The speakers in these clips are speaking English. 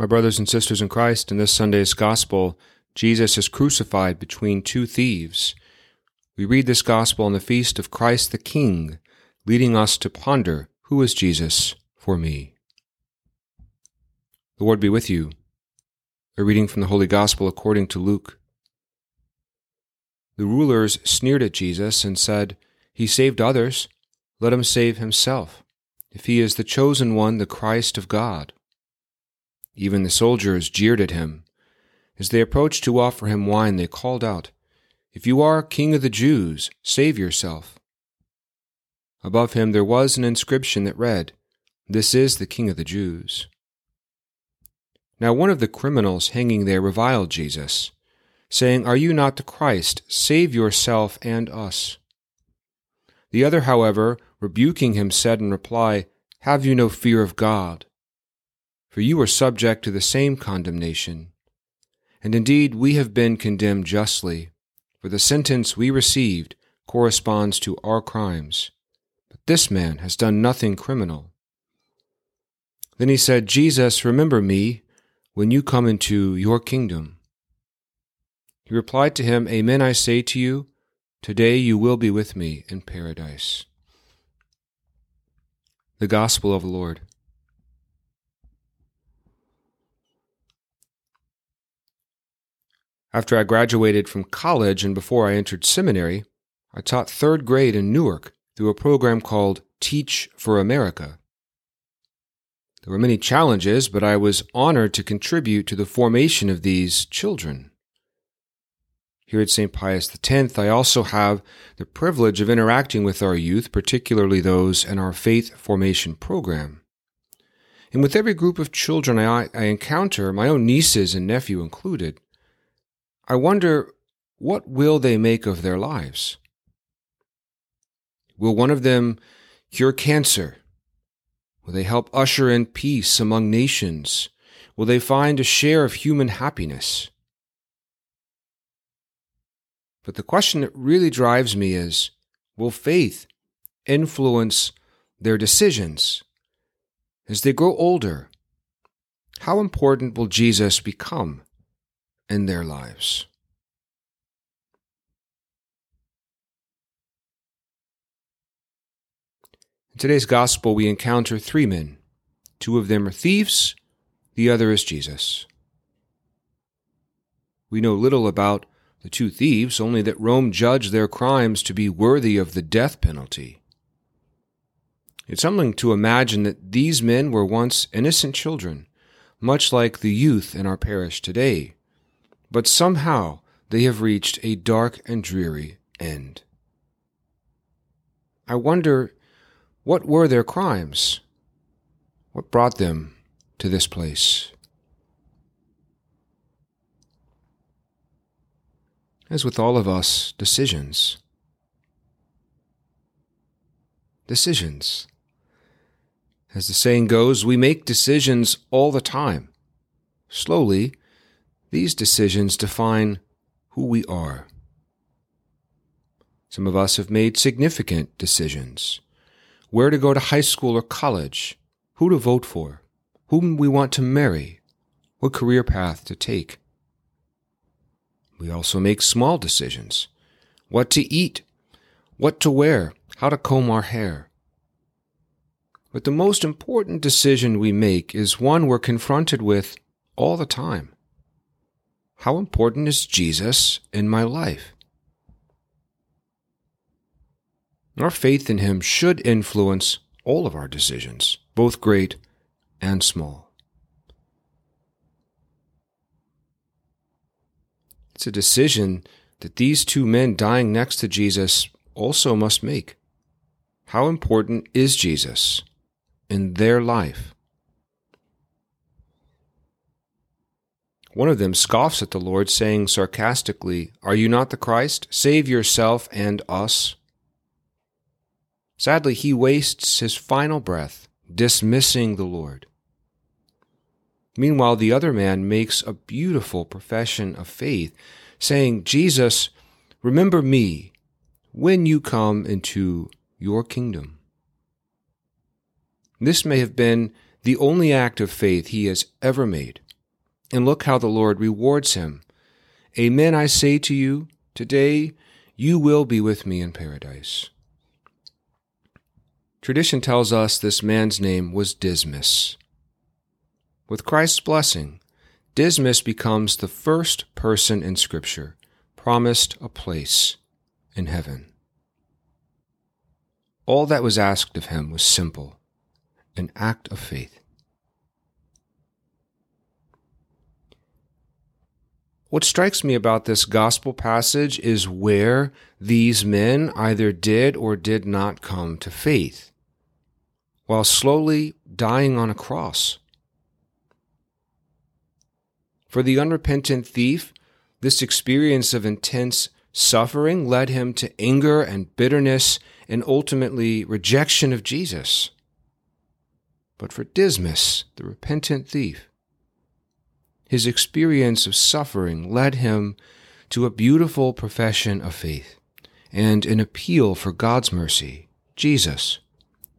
My brothers and sisters in Christ, in this Sunday's Gospel, Jesus is crucified between two thieves. We read this Gospel on the feast of Christ the King, leading us to ponder who is Jesus for me. The Lord be with you. A reading from the Holy Gospel according to Luke. The rulers sneered at Jesus and said, He saved others, let him save himself, if he is the chosen one, the Christ of God. Even the soldiers jeered at him. As they approached to offer him wine, they called out, If you are king of the Jews, save yourself. Above him there was an inscription that read, This is the king of the Jews. Now one of the criminals hanging there reviled Jesus, saying, Are you not the Christ? Save yourself and us. The other, however, rebuking him, said in reply, Have you no fear of God? For you are subject to the same condemnation. And indeed, we have been condemned justly, for the sentence we received corresponds to our crimes. But this man has done nothing criminal. Then he said, Jesus, remember me when you come into your kingdom. He replied to him, Amen, I say to you, today you will be with me in paradise. The Gospel of the Lord. After I graduated from college and before I entered seminary, I taught third grade in Newark through a program called Teach for America. There were many challenges, but I was honored to contribute to the formation of these children. Here at St. Pius X, I also have the privilege of interacting with our youth, particularly those in our faith formation program. And with every group of children I, I encounter, my own nieces and nephew included, I wonder what will they make of their lives? Will one of them cure cancer? Will they help usher in peace among nations? Will they find a share of human happiness? But the question that really drives me is will faith influence their decisions as they grow older? How important will Jesus become in their lives. In today's gospel, we encounter three men. Two of them are thieves, the other is Jesus. We know little about the two thieves, only that Rome judged their crimes to be worthy of the death penalty. It's something to imagine that these men were once innocent children, much like the youth in our parish today, but somehow they have reached a dark and dreary end. I wonder what were their crimes? What brought them to this place? As with all of us, decisions. Decisions. As the saying goes, we make decisions all the time. Slowly, these decisions define who we are. Some of us have made significant decisions where to go to high school or college, who to vote for, whom we want to marry, what career path to take. We also make small decisions what to eat, what to wear, how to comb our hair. But the most important decision we make is one we're confronted with all the time. How important is Jesus in my life? Our faith in Him should influence all of our decisions, both great and small. It's a decision that these two men dying next to Jesus also must make. How important is Jesus in their life? One of them scoffs at the Lord, saying sarcastically, Are you not the Christ? Save yourself and us. Sadly, he wastes his final breath, dismissing the Lord. Meanwhile, the other man makes a beautiful profession of faith, saying, Jesus, remember me when you come into your kingdom. This may have been the only act of faith he has ever made And look how the Lord rewards him. Amen, I say to you, today you will be with me in paradise. Tradition tells us this man's name was Dismas. With Christ's blessing, Dismas becomes the first person in Scripture promised a place in heaven. All that was asked of him was simple an act of faith. What strikes me about this gospel passage is where these men either did or did not come to faith, while slowly dying on a cross. For the unrepentant thief, this experience of intense suffering led him to anger and bitterness and ultimately rejection of Jesus. But for Dismas, the repentant thief, his experience of suffering led him to a beautiful profession of faith and an appeal for God's mercy. Jesus,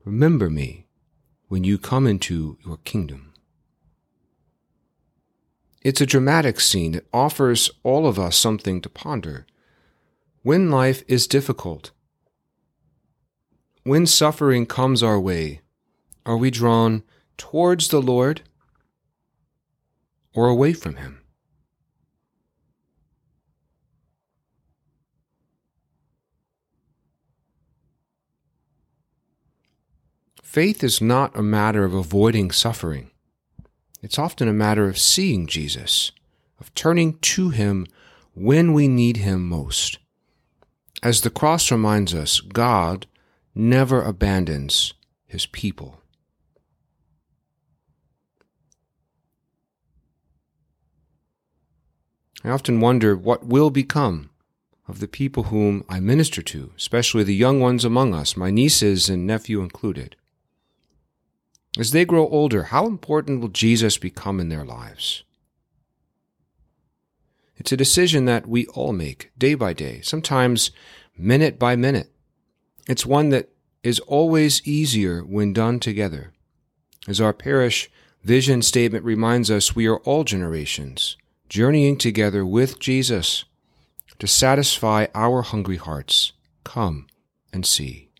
remember me when you come into your kingdom. It's a dramatic scene that offers all of us something to ponder. When life is difficult, when suffering comes our way, are we drawn towards the Lord or away from Him. Faith is not a matter of avoiding suffering. It's often a matter of seeing Jesus, of turning to Him when we need Him most. As the cross reminds us, God never abandons His people. I often wonder what will become of the people whom I minister to, especially the young ones among us, my nieces and nephew included. As they grow older, how important will Jesus become in their lives? It's a decision that we all make day by day, sometimes minute by minute. It's one that is always easier when done together. As our parish vision statement reminds us, we are all generations journeying together with Jesus to satisfy our hungry hearts. Come and see.